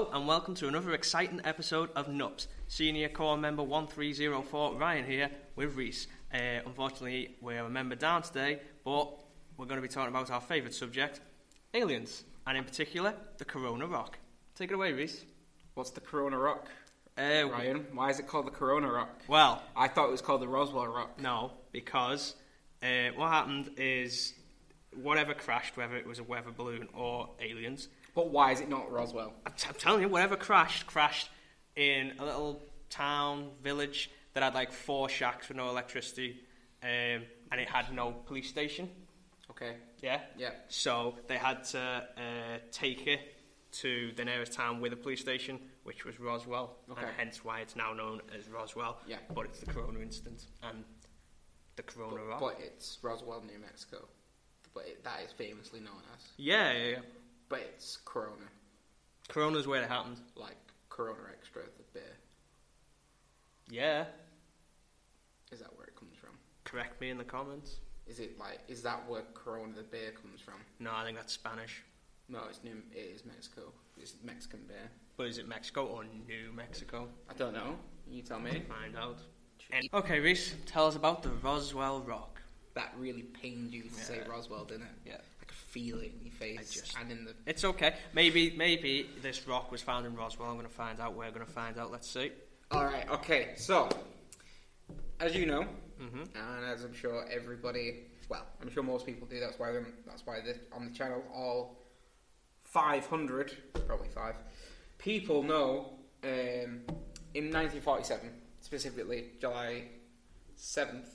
Hello and welcome to another exciting episode of NUPS. Senior Corps Member 1304 Ryan here with Reese. Uh, unfortunately, we're a member down today, but we're going to be talking about our favourite subject, aliens, and in particular, the Corona Rock. Take it away, Reese. What's the Corona Rock? Uh, Ryan, why is it called the Corona Rock? Well, I thought it was called the Roswell Rock. no, because uh, what happened is whatever crashed, whether it was a weather balloon or aliens, But why is it not Roswell? I'm, t- I'm telling you, whatever crashed, crashed in a little town, village that had like four shacks with no electricity, um, and it had no police station. Okay. Yeah? Yeah. So they had to uh, take it to the nearest town with a police station, which was Roswell, Okay. and hence why it's now known as Roswell. Yeah. But it's the Corona incident and the Corona But, Rock. but it's Roswell, New Mexico. But it, that is famously known as. yeah, yeah, yeah. But it's Corona. Corona's where it happened. Like Corona Extra, the beer. Yeah. Is that where it comes from? Correct me in the comments. Is it like, is that where Corona the beer comes from? No, I think that's Spanish. No, it's New, it is Mexico. It's Mexican beer. But is it Mexico or New Mexico? I don't know. You tell me. Find out. Okay, Reese, tell us about the Roswell Rock. That really pained you to say Roswell, didn't it? Yeah. Feel it in your face just- and in the. It's okay. Maybe, maybe this rock was found in Roswell. I'm going to find out. We're going to find out. Let's see. All right. Okay. So, as you know, Mhm. and as I'm sure everybody, well, I'm sure most people do. That's why them- that's why this, on the channel all 500, probably five people know. Um, in 1947, specifically July 7th,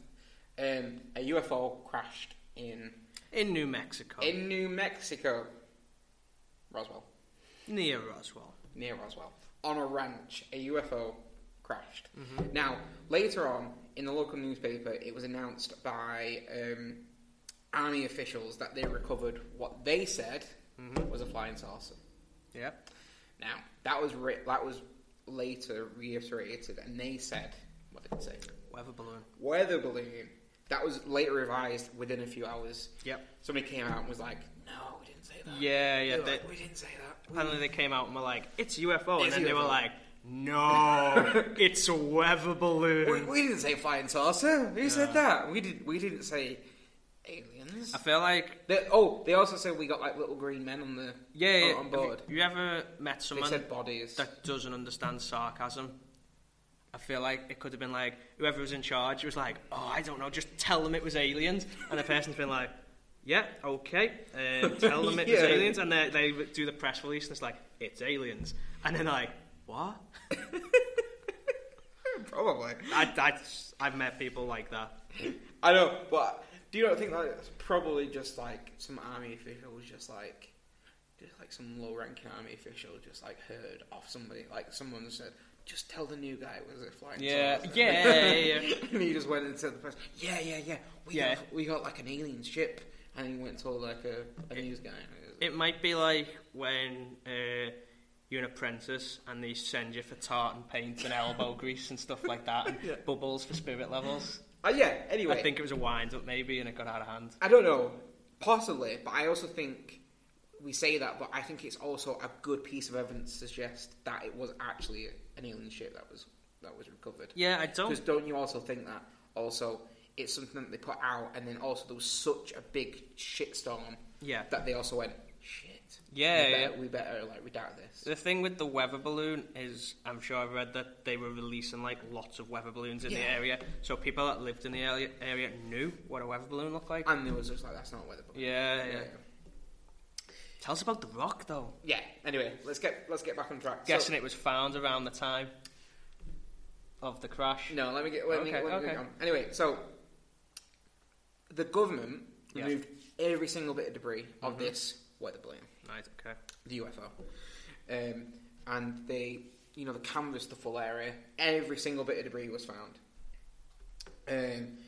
um, a UFO crashed in In New Mexico, in New Mexico, Roswell. near Roswell. near Roswell on a ranch. A UFO crashed. Now, later on in the local newspaper, it was announced by um, army officials that they recovered what they said was a flying saucer. Yeah. Now, that was re- that was later reiterated, and they said, what did it say? Weather balloon. Weather balloon. That was later revised within a few hours. Yep. Somebody came out and was like, "No, we didn't say that." Yeah, They yeah. were They, like, we didn't say that. We apparently they came out and were like, "It's UFO," and It's then they were like, "No, it's a weather balloon." We, we didn't say flying saucer. Who said that? We did. We didn't say aliens. I feel like They, oh, they also said we got like little green men on the yeah, yeah. on, on have board. You, you ever met someone? They said bodies. that doesn't understand sarcasm? I feel like it could have been like whoever was in charge was like, "Oh, I don't know, just tell them it was aliens," and the person's been like, "Yeah, okay, uh, tell them it was Yeah. aliens," and they, they do the press release and it's like, "It's aliens," and then like, "What?" Probably. I, I, I've met people like that. I know, but do you not think that it's probably just like some army official was just like, just like some low-ranking army official just like heard off somebody, like someone said, just tell the new guy was it flying Yeah, saucer." yeah, yeah, yeah, yeah. and he just went and said the press, yeah, yeah, yeah, we Yeah. got we got like an alien ship, and he went and told like a, a news guy. It might be like when uh, you're an apprentice and they send you for tartan paint and elbow grease and stuff like that, and bubbles for spirit levels. Uh, yeah. Anyway, I think it was a wind up maybe, and it got out of hand. I don't know, possibly, but I also think we say that, but I think it's also a good piece of evidence to suggest that it was actually an alien ship that was that was recovered. Yeah, I don't. Because don't you also think that also it's something that they put out, and then also there was such a big shitstorm Yeah. that they also went shit. Yeah, we yeah. better, we better like redoubt this. The thing with the weather balloon is, I'm sure I've read that they were releasing like lots of weather balloons in the area, so people that lived in the area, area knew what a weather balloon looked like. And there was just like that's not a weather balloon. Yeah, yeah. Tell us about the rock, though. Yeah. Anyway, let's get let's get back on track. So- Guessing it was found around the time of the crash. No, let me get. Let me, Okay, let me okay. get on. Anyway, so the government Yeah. removed every single bit of debris of Mhm. this weather balloon, Right. Okay. the UFO, um, and they, you know, they canvassed the full area. Every single bit of debris was found, um,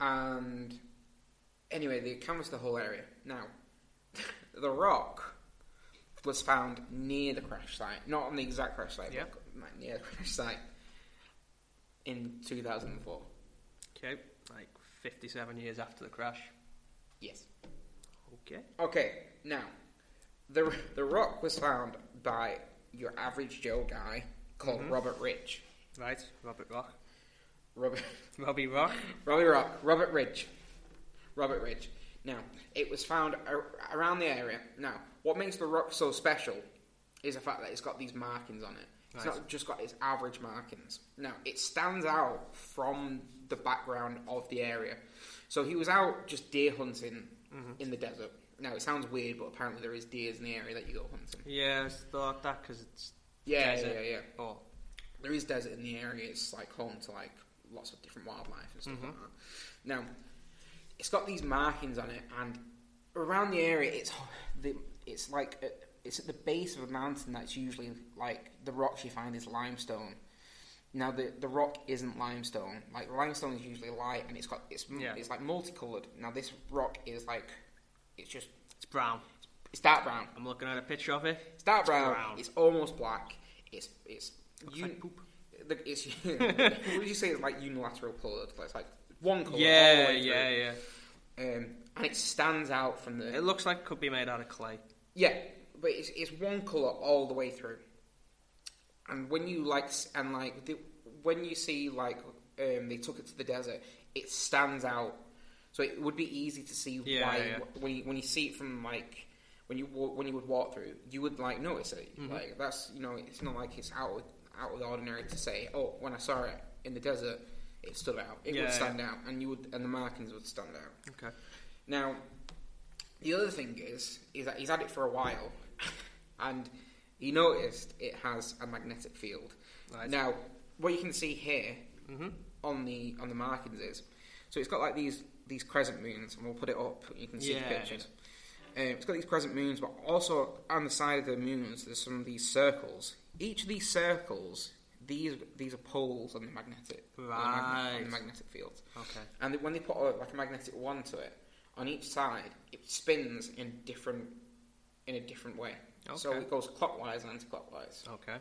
and anyway, they canvassed the whole area. Now, the rock was found near the crash site, not on the exact crash site, Yeah. but near the crash site in 2004. Okay. Like 57 years after the crash. Yes. Okay. Okay, now the the rock was found by your average Joe guy called Mhm. Robert Rich. Right. Robert Rock. Robert Robbie Rock. Robbie Rock. Robert Ridge. Robert Ridge. Now, it was found ar- around the area. Now, what makes the rock so special is the fact that it's got these markings on it. It's Right. not just got its average markings. Now, it stands out from the background of the area. So he was out just deer hunting Mm-hmm. in the desert. Now, it sounds weird, but apparently there is deers in the area that you go hunting. Yeah, I thought that because it's Yeah, desert. yeah, yeah. Oh, There is desert in the area. It's like home to like lots of different wildlife and stuff Mm-hmm. like that. Now, it's got these markings on it, and around the area, it's the, it's like at, it's at the base of a mountain that's usually like the rocks you find is limestone. Now the the rock isn't limestone. Like limestone is usually light, and it's got it's Yeah. it's like multicolored. Now this rock is like it's just it's brown. it's dark brown. I'm looking at a picture of it. It's dark brown. brown. It's almost black. It's it's Looks un- like poop. the- It's what would you say? It's like unilateral coloured. Like, It's like one colour. Yeah, yeah, yeah. Um, and it stands out from the It looks like it could be made out of clay. yeah, but it's it's one colour all the way through. And when you like and like the, when you see like um, they took it to the desert, it stands out. So it would be easy to see Yeah, why yeah. when you when you see it from like when you when you would walk through, you would like notice it. Mm-hmm. Like that's you know it's not like it's out of, out of the ordinary to say oh when I saw it in the desert it stood out. It Yeah, would yeah. stand out, and you would and the markings would stand out. Okay. Now, the other thing is, is that he's had it for a while, and he noticed it has a magnetic field. Right. Now, what you can see here Mhm. on the on the markings is, so it's got like these these crescent moons, and we'll put it up. You can see Yeah. the pictures. Um, it's got these crescent moons, but also on the side of the moons, there's some of these circles. Each of these circles, these these are poles on the magnetic the, on the magnetic field. Okay. And when they put a, like a magnetic wand to it, on each side, it spins in different in a different way. Okay. So it goes clockwise and anti-clockwise. Okay.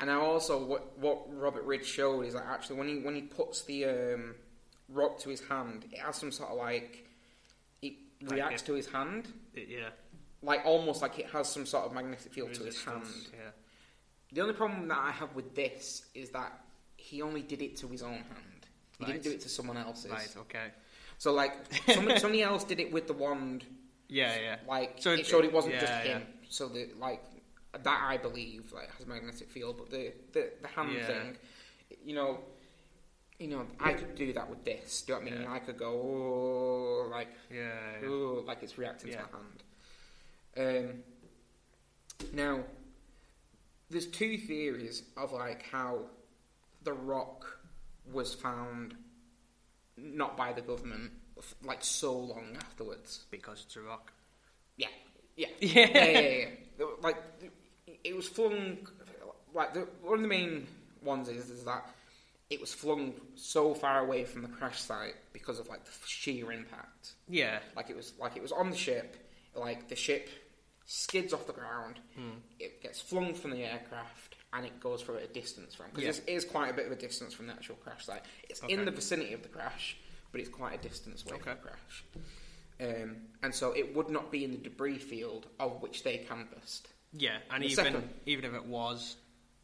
And now also, what what Robert Ridge showed is that actually when he when he puts the um, rock to his hand, it has some sort of like it Like reacts it- to his hand, It- yeah. like almost like it has some sort of magnetic field to his hand. Yeah. The only problem that I have with this is that he only did it to his own hand. He Right. didn't do it to someone else's. Right. Okay. So like somebody, somebody else did it with the wand. Yeah. Yeah. Like So it it- showed it wasn't yeah, just yeah. him. So the like that I believe like has a magnetic field, but the the, the hand Yeah. thing, you know, you know, I could do that with this. Do you know what I mean? Yeah. I could go oh, like Yeah. yeah. oh, like it's reacting Yeah. to my hand. Um, now, there's two theories of like how the rock was found, not by the government, like so long afterwards. Because it's a rock. Yeah, yeah, Yeah. yeah, yeah. yeah. Like it was flung. Like the, one of the main ones is is that it was flung so far away from the crash site because of like the sheer impact. Yeah. Like it was like it was on the ship. Like the ship skids off the ground. Hmm. It gets flung from the aircraft. And it goes for a distance from because Yeah. this is quite a bit of a distance from the actual crash site. It's Okay. in the vicinity of the crash, but it's quite a distance away Okay. from the crash. Um, and so it would not be in the debris field of which they canvassed. Yeah. And The even second- even if it was,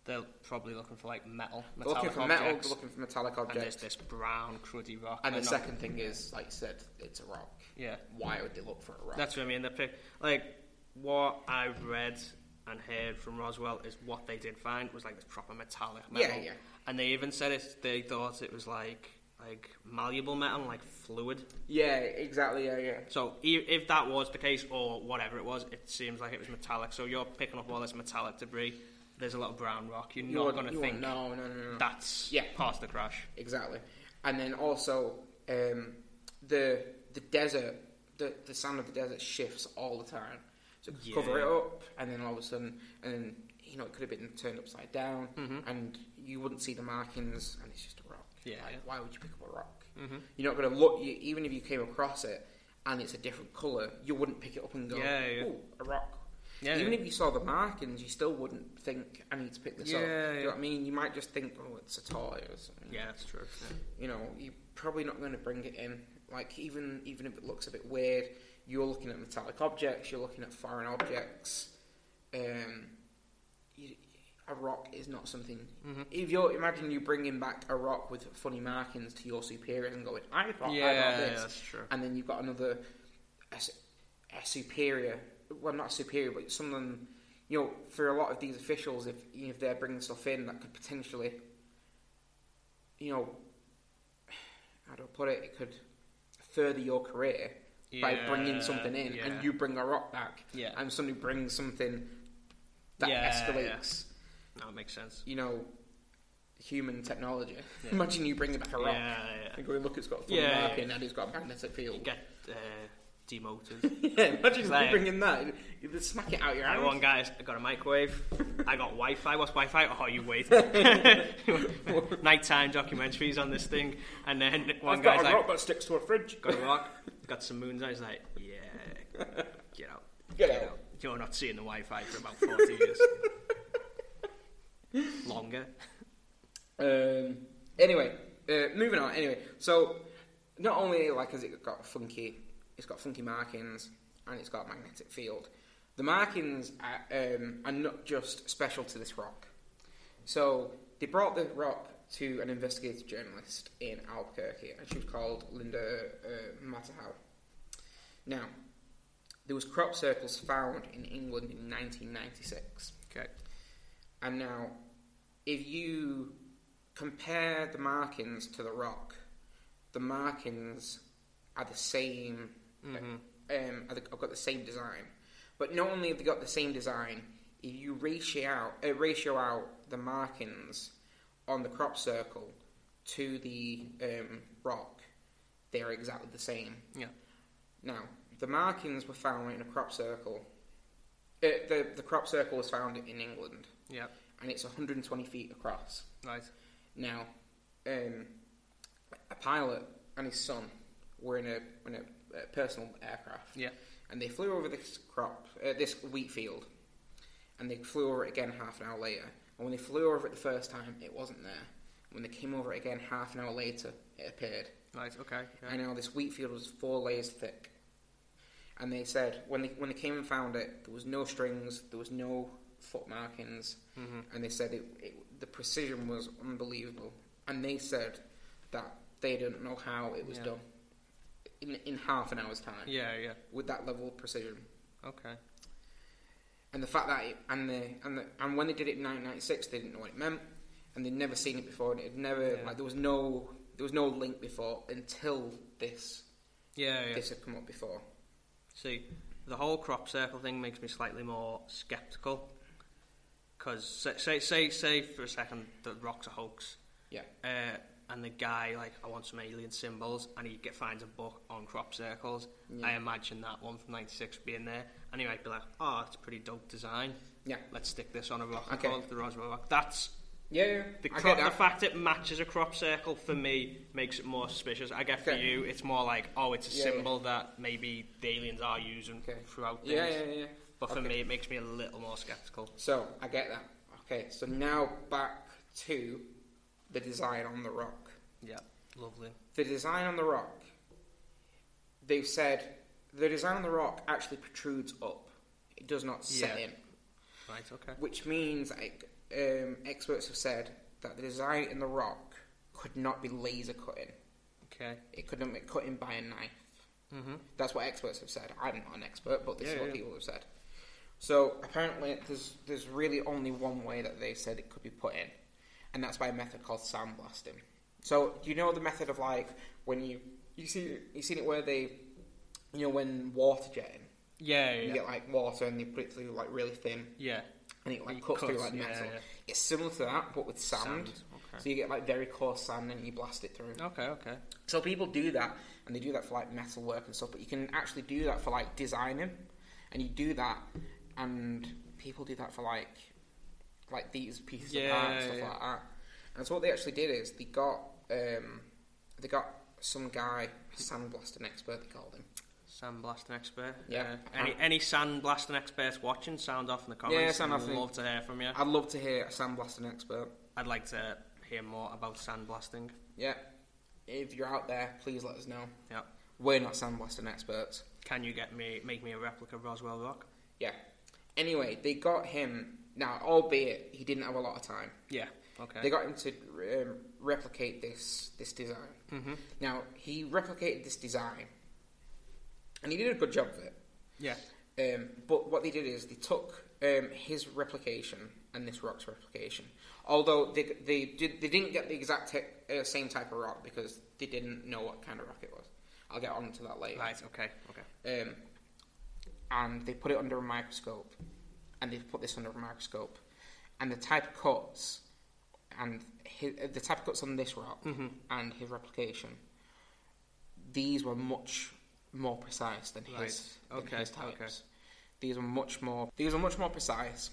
they're probably looking for like metal, They're metallic looking for metal, they're looking for metallic objects. and there's this brown cruddy rock. And the They're second thing is, like I said, it's a rock. Yeah. Why would they look for a rock? That's what I mean. The pic, like what I've read and heard from Roswell is what they did find was like this proper metallic metal. Yeah, yeah. And they even said it. They thought it was like like malleable metal, like fluid. Yeah, exactly. Yeah, yeah. So if that was the case, or whatever it was, it seems like it was metallic. So you're picking up all this metallic debris. There's a lot of brown rock. You're You not going to think no, no, no, no. that's Yeah. part of the crash. Exactly. And then also um, the the desert, the the sound of the desert shifts all the time. It could cover it up, and then all of a sudden, and then you know it could have been turned upside down, and you wouldn't see the markings, and it's just a rock. Mm-hmm. Yeah, Like, yeah. why would you pick up a rock? You're not going to look. You, even if you came across it and it's a different color, you wouldn't pick it up and go, Yeah, yeah. "Ooh, a rock." Yeah, even yeah. if you saw the markings, you still wouldn't think, "I need to pick this up." Yeah, you know what I mean? You might just think, "Oh, it's a toy or something." Yeah, that's true. Yeah. you know, you're probably not going to bring it in. Like even even if it looks a bit weird, you're looking at metallic objects, you're looking at foreign objects. Um, you, a rock is not something. Mm-hmm. If you imagine you bringing back a rock with funny markings to your superiors and going, "I I Yeah, got this," that's true. and then you've got another a, a superior. Well, not superior, but someone. You know, for a lot of these officials, if if they're bringing stuff in that could potentially, you know, how do I put it? It could further your career by bringing something in, yeah. and you bring a rock back, Yeah. and somebody brings something that Yeah, escalates. No, it makes sense. You know, human technology. Imagine you bringing back a rock. Yeah, yeah. And going, look, it's got a Yeah, marking, yeah. and it's got a magnetic You field. get uh, demoted. yeah, imagine you Like- bringing that. You just smack it out your hand. one guy's got a microwave. I got Wi-Fi. What's Wi-Fi? Oh, you wait. Nighttime documentaries on this thing, and then one I've guy's got a like, rock that sticks to a fridge. got a rock, got some moons. I was like, yeah, get out, Get out. You're not seeing the Wi-Fi for about forty years. Longer. Um, anyway, uh, moving on. Anyway, so not only like has it got funky, it's got funky markings and it's got magnetic field. The markings are, um, are not just special to this rock. So they brought the rock to an investigative journalist in Albuquerque, and she was called Linda uh, Moulton Howe. Now, there was crop circles found in England in 1996. Okay. And now, if you compare the markings to the rock, the markings are the same. Um, are the, have got the same design, but not only have they got the same design, if you ratio out uh, ratio out the markings on the crop circle to the um, rock, they are exactly the same. Yeah. Now, the markings were found in a crop circle. Uh, the the crop circle was found in England, Yeah. and it's 120 feet across. Right. Now, um, a pilot and his son were in a in a, uh personal aircraft. Yeah. And they flew over this crop, uh, this wheat field, and they flew over it again half an hour later. And when they flew over it the first time, it wasn't there. When they came over it again half an hour later, it appeared. Right. Okay. yeah. And now this wheat field was four layers thick. And they said when they when they came and found it, there was no strings, there was no foot markings, mm-hmm. and they said it, it, the precision was unbelievable. And they said that they didn't know how it was Yeah. done in in half an hour's time Yeah. Yeah. with that level of precision. Okay. And the fact that it, and the and the, and when they did it in 1996, they didn't know what it meant, and they'd never seen it before. And it had never Yeah. like there was no there was no link before until this Yeah. Yeah. this had come up before. See, the whole crop circle thing makes me slightly more skeptical. Because say, say say for a second that rock's a hoax, Yeah. uh, and the guy like I want some alien symbols, and he get finds a book on crop circles. I imagine that one from '96 being there, and he might be like, "Oh, it's a pretty dope design. Yeah. let's stick this on a rock Okay. call it the Roswell rock." That's Yeah, yeah. the, cro- the fact it matches a crop circle for me makes it more suspicious. I get for Okay. you, it's more like, oh, it's a Yeah, yeah. symbol that maybe the aliens are using Okay. throughout things. Yeah, yeah, yeah. But for Okay. me, it makes me a little more skeptical. So I get that. Okay, so now back to the design on the rock. Yeah, lovely. The design on the rock. They've said the design on the rock actually protrudes up. It does not set Yeah. in, Right, okay. which means like, um, experts have said that the design in the rock could not be laser cutting. Okay. It couldn't be cut in by a knife. Mm-hmm. That's what experts have said. I'm not an expert, but this Yeah, is what yeah. people have said. So apparently, there's there's really only one way that they said it could be put in, and that's by a method called sandblasting. So you know the method of like when you you see you seen it where they you know when water jetting Yeah, you yeah, get like water and they put it through like really thin yeah. and it like It cuts, through like yeah, metal. yeah. It's similar to that but with sand. Sand, okay. So you get like very coarse sand and you blast it through. Okay, okay. So people do that, and they do that for like metal work and stuff. But you can actually do that for like designing, and you do that, and people do that for like, like these pieces of art and stuff yeah. like that. And so what they actually did is they got, um, they got some guy, sandblasting expert, they called him. Sandblasting expert. Yeah. Uh, any any sandblasting experts watching? Sound off in the comments. Yeah, sound off I'd love to hear from you. I'd love to hear a sandblasting expert. I'd like to hear more about sandblasting. Yeah, if you're out there, please let us know. Yeah. We're not sandblasting experts. Can you get me make me a replica of Roswell Rock? Yeah. Anyway, they got him now, albeit he didn't have a lot of time. Yeah. Okay. They got him to um, replicate this this design. Mm-hmm. Now he replicated this design, and he did a good job of it. yeah. Um, but what they did is they took um, his replication and this rock's replication. Although they they did they didn't get the exact te- uh, same type of rock because they didn't know what kind of rock it was. I'll get on to that later. Right. Okay. Okay. Um, and they put it under a microscope, and they put this under a microscope, and the type of cuts, and his, the type of cuts on this rock and his replication, these were much more precise than his, Right. than Okay, his types. okay. These were much more. These were much more precise.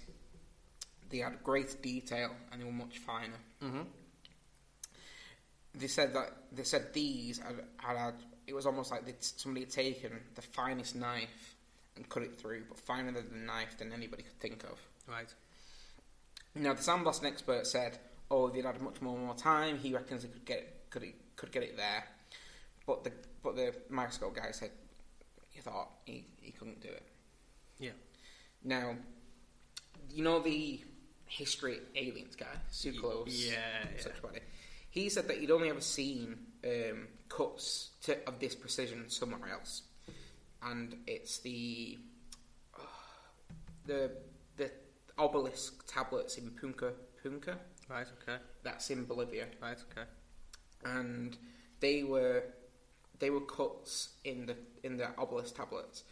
They had great detail, and they were much finer. Mm-hmm. They said that they said these had, had, it was almost like somebody had taken the finest knife and cut it through, but finer than the knife than anybody could think of. Right. Now the sandblasting expert said, "Oh, if he'd had much more more time, he reckons he could get it, could he could get it there." But the but the microscope guy said he thought he, he couldn't do it. Yeah. Now, you know the history aliens guy, Tsoukalos, yeah, yeah. such body. He said that he'd only ever seen um, cuts to, of this precision somewhere else, and it's the the the obelisk tablets in Puma Punku. Right. Okay. That's in Bolivia, Right. Okay. and they were they were cuts in the in the obelisk tablets,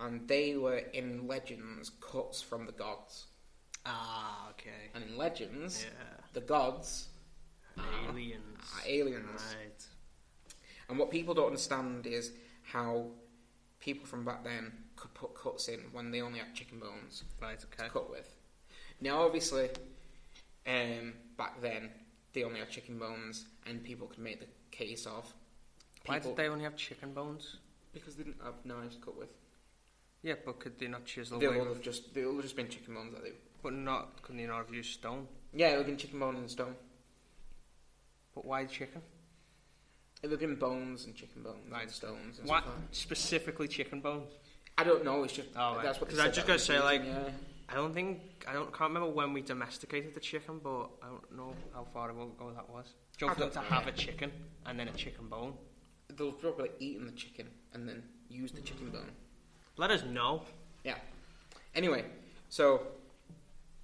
and they were in legends cuts from the gods. Ah. Okay. And in legends, Yeah. the gods Aliens. are aliens. Right. And what people don't understand is how people from back then could put cuts in when they only had chicken bones Right. to Okay. cut with. Now, obviously, um, back then they only had chicken bones, and people could make the case of Why people- did they only have chicken bones? because they didn't have knives to cut with. Yeah, but could they not chisel They away? would have just—they all have just been chicken bones that they. But not couldn't they not have used stone? Yeah, it would have been chicken bone and stone. But why chicken? It would have been bones and chicken bones Right. and stones. And Why stuff like that. specifically chicken bones? I don't know. It's just Oh, right. that's what. they 'Cause I said just that gotta was say, like, yeah. I don't think I don't can't remember when we domesticated the chicken, but I don't know how far ago that was. Do you I want them to don't have a chicken and then a chicken bone? They'll probably eaten the chicken and then use the chicken bone. Let us know. Yeah. Anyway, so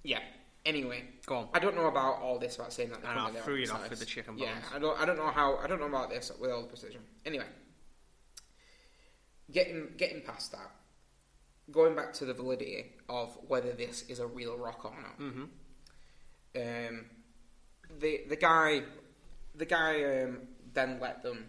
yeah. Anyway, Go on. I don't know about all this about saying that. they're And I'll coming out throw you off with the chicken Yeah. I don't. I don't know how. I don't know about this with all the precision. Anyway, getting getting past that, going back to the validity of whether this is a real rock or not. Mm-hmm. Um, the the guy, the guy um, then let them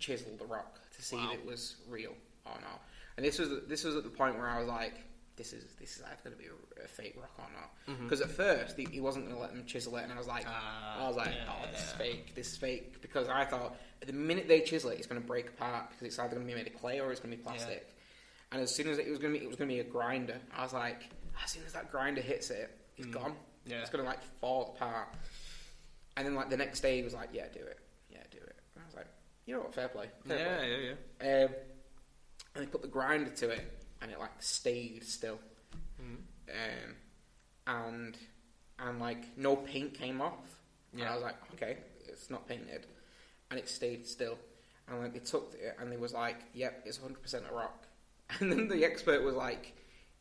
chisel the rock to see Wow. if it was real or not. And this was this was at the point where I was like, this is this is either going to be a, a fake rock or not. Because at first he, he wasn't going to let them chisel it, and I was like, Ah, I was like, yeah, oh, this is fake, this is fake. Because I thought the minute they chisel it, it's going to break apart because it's either going to be made of clay or it's going to be plastic. And as soon as it was going to be, it was going to be a grinder. I was like, as soon as that grinder hits it, it's gone. Mm. Yeah. It's going to like fall apart. And then like the next day, he was like, "Yeah, do it. Yeah, do it." And I was like, "You know what? Fair play." Fair Yeah, play. yeah, yeah. Um, and they put the grinder to it, and it like stayed still. Mm. Um, and and like no paint came off. And Yeah. I was like, "Okay, it's not painted," and it stayed still. And like they took it, and they was like, "Yep, it's 100 percent a rock." And then the expert was like,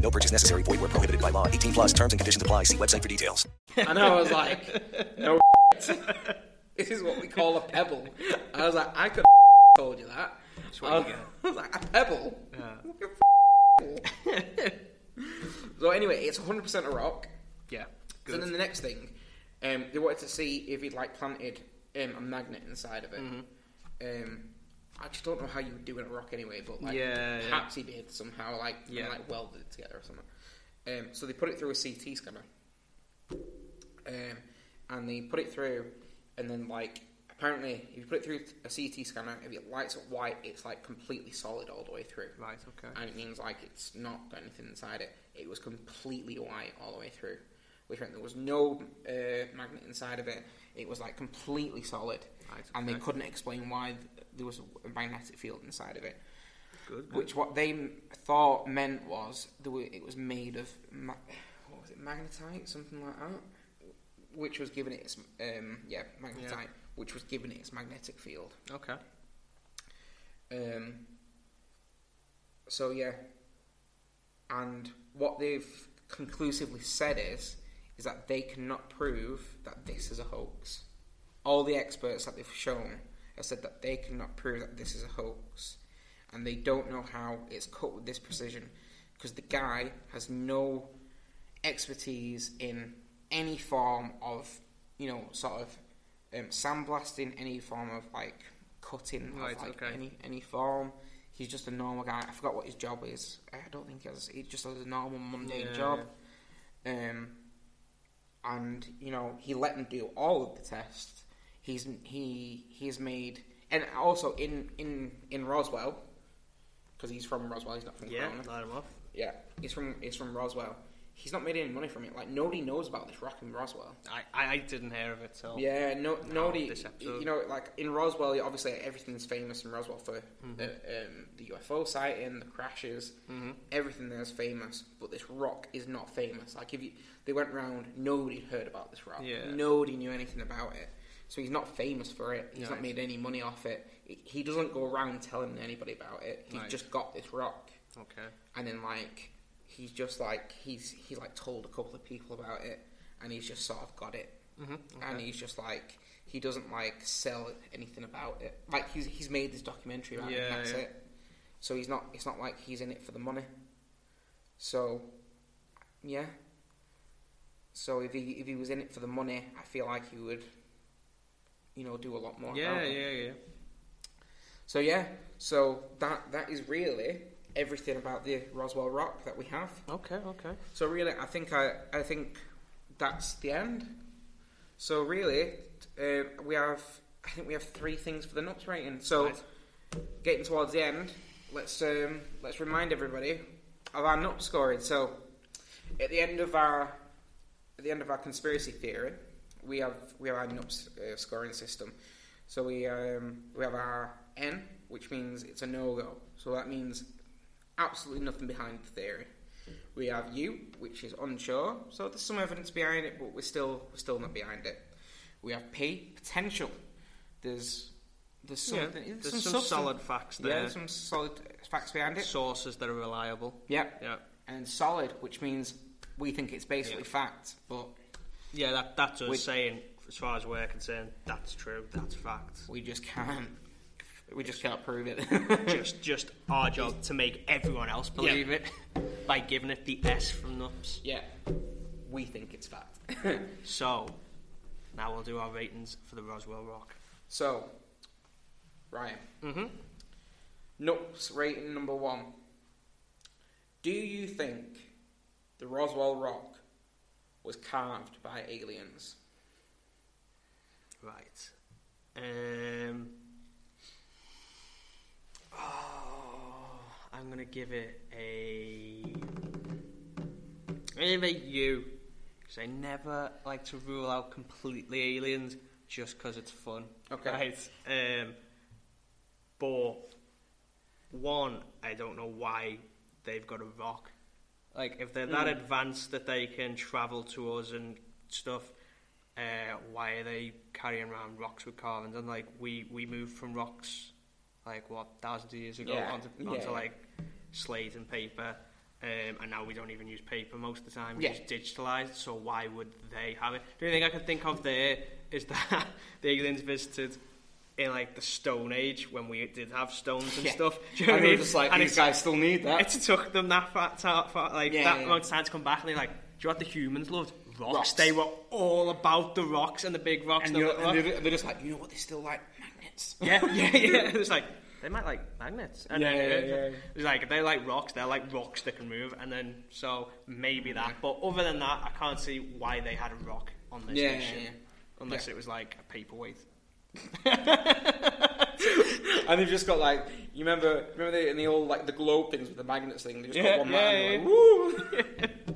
No purchase necessary. Void where prohibited by law. 18 plus terms and conditions apply. See website for details. I know. I was like, no, this is what we call a pebble. I was like, I could have told you that. what I you was, get. I was like, a pebble? so anyway, it's 100% a rock. Yeah. So Good. then the next thing, um, they wanted to see if he'd like planted um, a magnet inside of it. Mm-hmm. Um, I just don't know how you would do in a rock anyway, but like Yeah, yeah. perhaps he did somehow, like Yeah. and, like welded it together or something. Um, so they put it through a CT scanner, um, and they put it through, and then like apparently if you put it through a CT scanner, if it lights up white, it's like completely solid all the way through. Right, okay. And it means like it's not got anything inside it. It was completely white all the way through, which meant there was no uh, magnet inside of it. It was like completely solid, Right, and they couldn't explain why there was a magnetic field inside of it. Good. Which what they thought meant was there were, it was made of ma- what was it magnetite, something like that, which was giving it its um, yeah magnetite, Yeah. which was giving it its magnetic field. Okay. Um, so yeah, and what they've conclusively said is is that they cannot prove that this is a hoax. All the experts that they've shown have said that they cannot prove that this is a hoax, and they don't know how it's cut with this precision because the guy has no expertise in any form of you know sort of um, sandblasting, any form of like cutting Right, of like okay. any any form. He's just a normal guy. I forgot what his job is. I don't think he has. He just has a normal mundane Yeah, job. Um, and you know he let them do all of the tests. He's he he's made and also in in in Roswell because he's from Roswell. He's not from Yeah, Corona. light 'em off. Yeah, he's from he's from Roswell. He's not made any money from it. Like nobody knows about this rock in Roswell. I, I, didn't hear of it till. Yeah, no, nobody. this. You know, like in Roswell, obviously everything's famous in Roswell for Mm-hmm. the, um, the UFO sighting, the crashes. Everything there's famous, but this rock is not famous. Like if you, they went round, nobody heard about this rock. Yeah. Nobody knew anything about it. So he's not famous for it. He's not made any money off it. He- doesn't go around telling anybody about it. He's Right. just got this rock Okay. and then like he's just like he's he like told a couple of people about it and he's just sort of got it Mm-hmm. and he's just like he doesn't like sell anything about it like he's he's made this documentary about it Yeah, and that's yeah. it so he's not it's not like he's in it for the money so yeah so if he if he was in it for the money I feel like he would you know do a lot more Yeah, yeah, yeah. So yeah, so that that is really everything about the Roswell Rock that we have. Okay, okay. So really, I think I I think that's the end. So really, uh, we have I think we have three things for the Nups rating. So Right. getting towards the end, let's um, let's remind everybody of our nut scoring. So at the end of our at the end of our conspiracy theory, we have we have our nuts uh, scoring system. So we um, we have our N, which means it's a no go. So that means absolutely nothing behind the theory. We have U, which is unsure. So there's some evidence behind it, but we're still we're still not behind it. We have P, potential. There's there's Yeah, something. there's some some solid facts Yeah, there. there's some solid facts behind it. Sources that are reliable. Yep. Yeah. And solid, which means we think it's basically Yeah. fact, but Yeah, that that's us We- saying, as far as we're concerned, that's true, that's fact. we just can't. We just can't prove it. just just our job to make everyone else believe it by giving it the S from Nups. yeah, we think it's fact. So now we'll do our ratings for the Roswell Rock. so, Ryan. Mm-hmm. Nups rating number one. Do you think the Roswell Rock was carved by aliens? Right. Um. Oh, I'm gonna give it a. Maybe you. Because I never like to rule out completely aliens just because it's fun. Okay. Right? Um, but one, I don't know why they've got a rock. Like, if they're that Mm. advanced that they can travel to us and stuff, uh, why are they carrying around rocks with carvings? And like, we we moved from rocks, like what thousands of years ago, Yeah. onto, onto yeah. like slate and paper. Um, and now we don't even use paper most of the time. Yeah. It's digitalized. So why would they have it? The only thing I can think of there is that the aliens visited in like the Stone Age when we did have stones and Yeah. stuff. Do you know And what I mean? just like, And these guys still need that. It took them that far, far, far like Yeah, that yeah. amount of time to come back, and they're like, "Do you know what the humans loved? Rocks. Rocks. They were all about the rocks and the big rocks. and, the and rocks." they're, they're just like, you know what? They still like magnets. Yeah, yeah, yeah. It's like they might like magnets. And Yeah, then, yeah, uh, yeah. It's like they like rocks. They're like rocks that can move, and then so maybe that. But other than that, I can't see why they had a rock on this Yeah, mission, unless it was like a paperweight. and they've just got like, you remember, remember the, in the old like the globe things with the magnets thing. They just Yeah, got one yeah, man. yeah. like, Woo!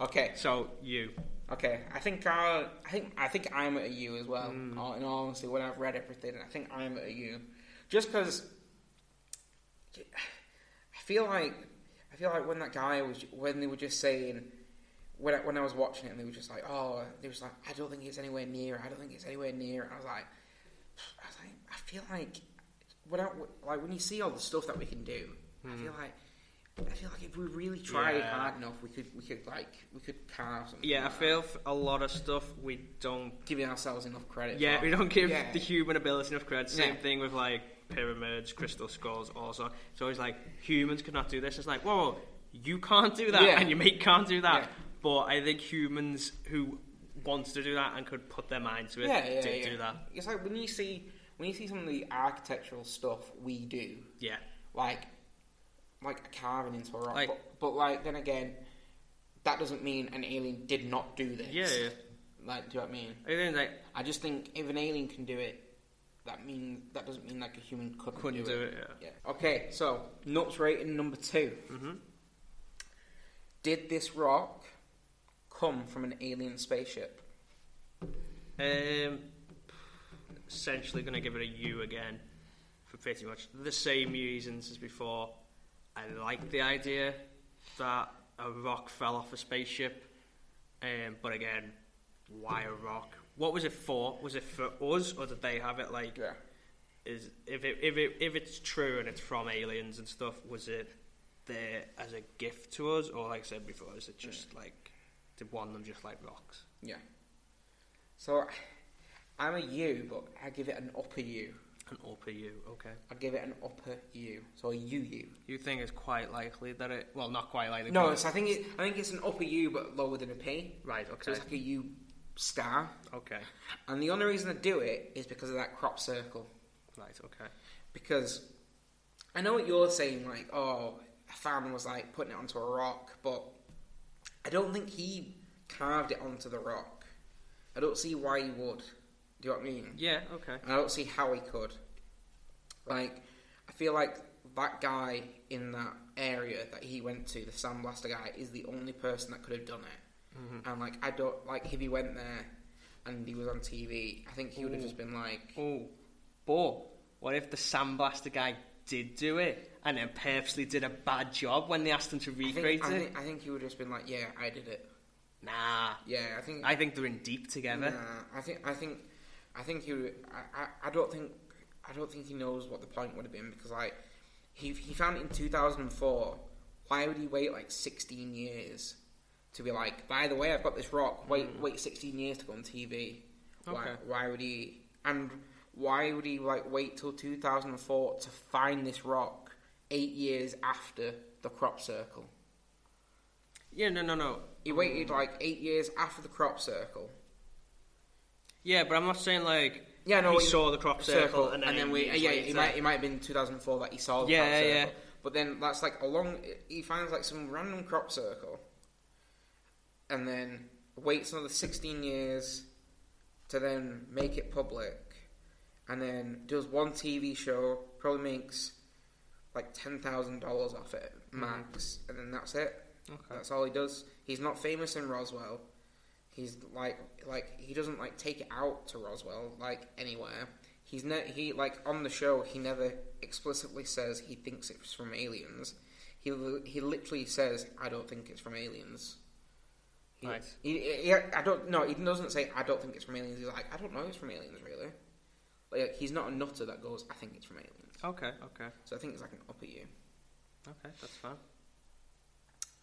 okay, So you, okay. I think I, I think I think I'm at a U as well. Uh, In all honesty, when I've read everything, I think I'm at a U, just because. I feel like I feel like when that guy was when they were just saying when I, when I was watching it and they were just like oh they was like I don't think it's anywhere near I don't think it's anywhere near I was like I was like I feel like when I, like when you see all the stuff that we can do I feel like I feel like if we really tried Hmm. Yeah. hard enough we could we could like we could carve something yeah, I like that. feel a lot of stuff we don't. giving ourselves enough credit Yeah, for. we don't give Yeah. the human ability enough credit. Same Yeah. thing with like pyramids, crystal skulls. Also, it's always like humans cannot do this. It's like, whoa, whoa, you can't do that, and your mate can't do that. But I think humans who wants to do that and could put their mind to it yeah, yeah, yeah. do that. It's like when you see when you see some of the architectural stuff we do, Yeah, like like a carving into a rock. Like- but, but like then again, that doesn't mean an alien did not do this. Yeah, yeah. Like, do you know what I mean? I think like I just think if an alien can do it, that means that doesn't mean like a human couldn't, Couldn't do, do it. it, yeah. Okay, so Nups rating number 2 Mm-hmm. Did this rock come from an alien spaceship? Um, essentially, going to give it a U again for pretty much the same reasons as before. I like the idea that a rock fell off a spaceship, um, but again, why a rock? What was it for? Was it for us, or did they have it like? Yeah. Is if it if it if it's true and it's from aliens and stuff, was it there as a gift to us, or like I said before, is it just like did one of them just like rocks? Yeah. So I'm a U, but I give it an upper U. An upper U, okay. I give it an upper U. So a UU. You think it's quite likely that it? Well, not quite likely. No, it's, I think it, I think it's an upper U, but lower than a P. right. Okay. So it's like a U star. Okay. And the only reason I do it is because of that crop circle. Right. Okay. Because I know what you're saying, like, oh, a fan was like putting it onto a rock, but I don't think he carved it onto the rock. I don't see why he would. Do you know what I mean? Yeah. Okay. I don't see how he could. Like, I feel like that guy in that area that he went to, the Sandblaster guy, is the only person that could have done it. Mm-hmm. And like, I don't like if he went there and he was on TV. I think he would have just been like, Oh, but what if the sandblaster guy did do it and then purposely did a bad job when they asked him to I think, recreate I it? think, I think he would have just been like, yeah, I did it. Nah. Yeah, I think. I think they're in deep together. Nah, I think. I think. I think he. Would, I, I. I don't think. I don't think he knows what the point would have been because like he he found it in 2004. Why would he wait like 16 years to be like? By the way, I've got this rock. Wait, wait 16 years to go on TV. Why? Mm. Okay. Why would he? And why would he like wait till 2004 to find this rock? Eight years after the crop circle. Yeah. No. No. No. He waited like eight years after the crop circle. Yeah, but I'm not saying like Yeah, no, he saw the crop circle, and then, we eight years yeah, later- it might it might have been 2004 that he saw the Yeah, crop circle. yeah. But then that's like a long. He finds like some random crop circle, and then waits another 16 years to then make it public, and then does one TV show, probably makes like ten thousand dollars off it Mm-hmm. max, and then that's it. Okay. That's all he does. He's not famous in Roswell. He's like like he doesn't like take it out to Roswell like anywhere. He's ne- he like on the show he never explicitly says he thinks it's from aliens. He he literally says I don't think it's from aliens. He, Nice. He, he, I don't no. He doesn't say I don't think it's from aliens. He's like I don't know. It's from aliens really. Like he's not a nutter that goes I think it's from aliens. Okay, okay, So I think it's like an up at you. okay, that's fine.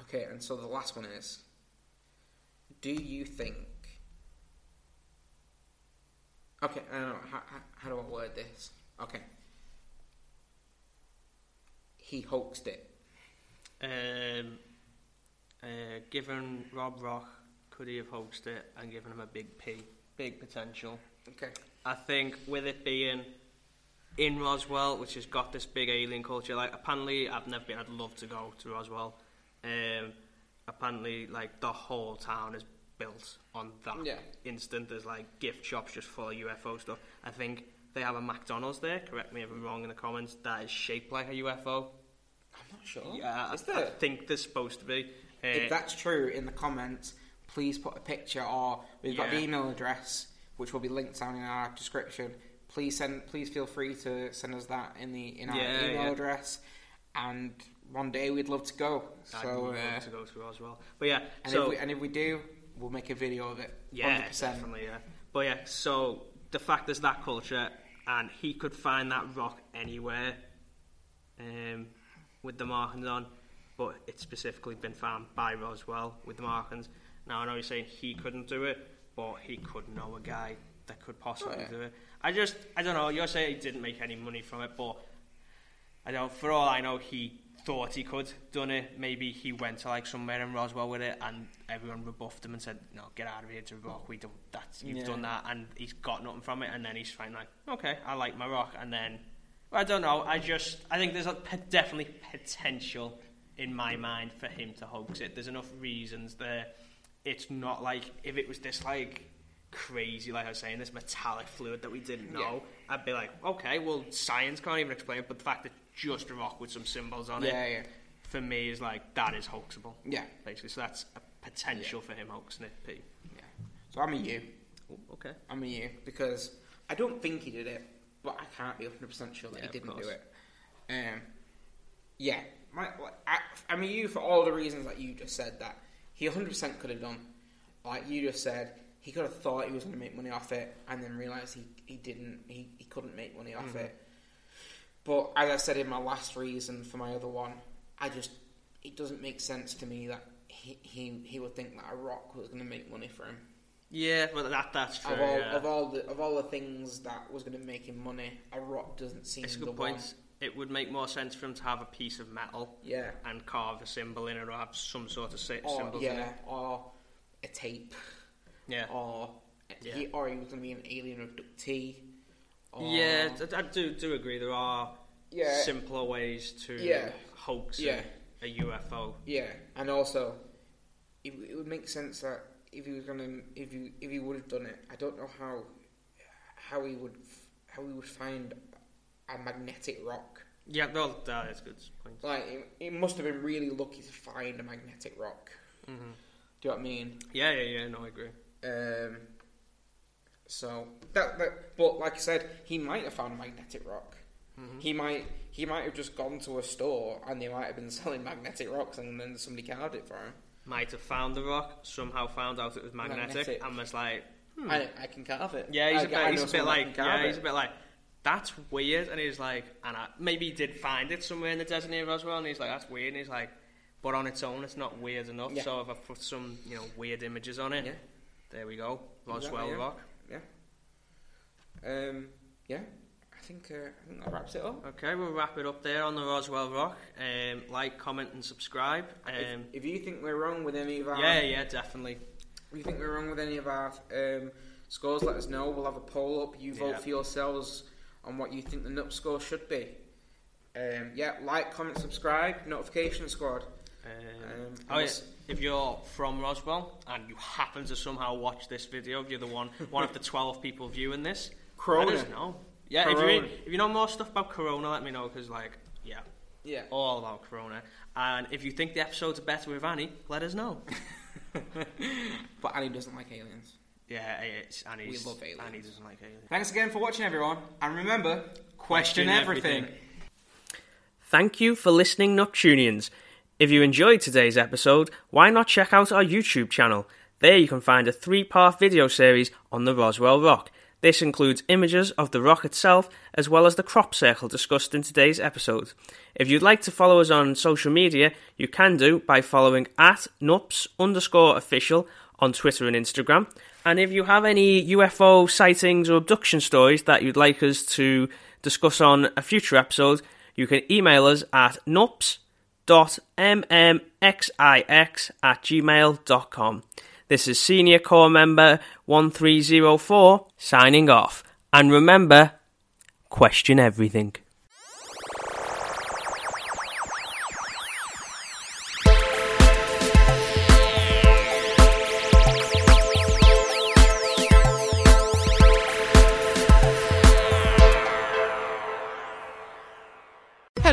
Okay, and so the last one is Do you think. Okay, I don't know. How, how, how do I word this? Okay. He hoaxed it. Um, uh, given Rob Rock, could he have hoaxed it and given him a big P, big potential? Okay. I think with it being in Roswell, which has got this big alien culture, like apparently I've never been. I'd love to go to Roswell. Um, apparently, like the whole town is built on that Yeah. instant. There's like gift shops just full of UFO stuff. I think they have a McDonald's there. Correct me if I'm wrong in the comments. That is shaped like a UFO. I'm not sure. Yeah, Is I, I there? think there's supposed to be. Uh, If that's true, in the comments, please put a picture or we've got the email address, which will be linked down in our description. Please send. Please feel free to send us that in the in our Yeah, email yeah. address, and one day we'd love to go. I'd So, love uh, to go to Roswell. But yeah, and, so if we, and if we do, we'll make a video of it. Yeah, 100%. definitely, yeah. But yeah, so the fact there's that culture, and he could find that rock anywhere um, with the markings on, but it's specifically been found by Roswell with the markings. Now, I know you're saying he couldn't do it, but he could know a guy that could possibly Oh, yeah. do it. I just, I don't know, you're saying he didn't make any money from it, but I don't, for all I know, he thought he could done it. Maybe he went to like somewhere in Roswell with it, and everyone rebuffed him and said, "No, get out of here to rock. We don't. That's you've Yeah. done that." And he's got nothing from it. And then he's fine, like, "Okay, I like my rock." And then I don't know. I just I think there's a definitely potential in my mind for him to hoax it. There's enough reasons there. It's not like if it was this like crazy, like I was saying, this metallic fluid that we didn't know. I'd be like, okay, well, science can't even explain it, but the fact that just a rock with some symbols on Yeah, it, yeah. for me, is like that is hoaxable. Yeah. basically. So that's a potential for him hoaxing it. P. Yeah. So I'm a you. Oh, okay. I'm a you because I don't think he did it, but I can't be 100 percent sure that Yeah, he didn't do it. Um, yeah, my, I, I'm a you for all the reasons that you just said. That he 100 percent could have done. Like you just said, he could have thought he was going to make money off it, and then realised he, he didn't. He, he couldn't make money off Mm-hmm. it. But as I said in my last reason for my other one, I just it doesn't make sense to me that he he, he would think that a rock was going to make money for him. Yeah, well, that that's true. Of all, yeah. of all the of all the things that was going to make him money, a rock doesn't seem It's a the good one. point. It would make more sense for him to have a piece of metal Yeah. and carve a symbol in it or have some sort of symbol, Or symbols in yeah, it. or a tape, Yeah. or Yeah. he, or he was going to be an alien abductee. Or, Yeah, I- I do do agree. There are Yeah. simpler ways to Yeah. hoax Yeah. a, a UFO. yeah, and also it, it would make sense that if he was to, if he if he would have done it, I don't know how how he would how he would find a magnetic rock. Yeah, well, that is good point. Like it, it must have been really lucky to find a magnetic rock. Mm-hmm. Do you know what I mean? Yeah, yeah, yeah. No, I agree. Um, so that, that, but like I said, he might have found a magnetic rock. Mm-hmm. He might, he might have just gone to a store and they might have been selling magnetic rocks, and then somebody carved it for him. Might have found the rock, somehow found out it was magnetic, Magnetic. and was like, I, I can carve it. yeah, he's I, a bit, he's a bit like, yeah, he's a bit like, that's weird, and he's like, and I, maybe he did find it somewhere in the desert near Roswell, and he's like, that's weird, and he's like, but on its own, it's not weird enough. Yeah. So if I put some, you know, weird images on it, Yeah. there we go, Roswell Exactly, yeah. rock. Yeah. Um. Yeah. I think. Uh, I think that wraps it up. Okay, we'll wrap it up there on the Roswell Rock. Um, like, comment, and subscribe. Um, if, if you think we're wrong with any of our, yeah, yeah, definitely. if you think we're wrong with any of our um, scores, let us know. We'll have a poll up. You vote Yeah. for yourselves on what you think the NUP score should be. Um, yeah, like, comment, subscribe, notification squad. Um, Um, oh, yeah. If you're from Roswell and you happen to somehow watch this video, if you're the one one of the twelve people viewing this, Corona. let us know. Yeah, if you if you know more stuff about Corona, let me know because like yeah, Yeah. all about Corona. And if you think the episodes are better with Annie, let us know. But Annie doesn't like aliens. Yeah, it's Annie's. We love aliens. Annie doesn't like aliens. Thanks again for watching, everyone. And remember, question, Question everything. everything. Thank you for listening, Noctunians. If you enjoyed today's episode, why not check out our YouTube channel? There you can find a three part video series on the Roswell Rock. This includes images of the rock itself as well as the crop circle discussed in today's episode. If you'd like to follow us on social media, you can do by following at nups underscore official on Twitter and Instagram. And if you have any UFO sightings or abduction stories that you'd like us to discuss on a future episode, you can email us at nups.mmxix at gmail.com. This is Senior Corps Member 1304 signing off. And remember, question everything.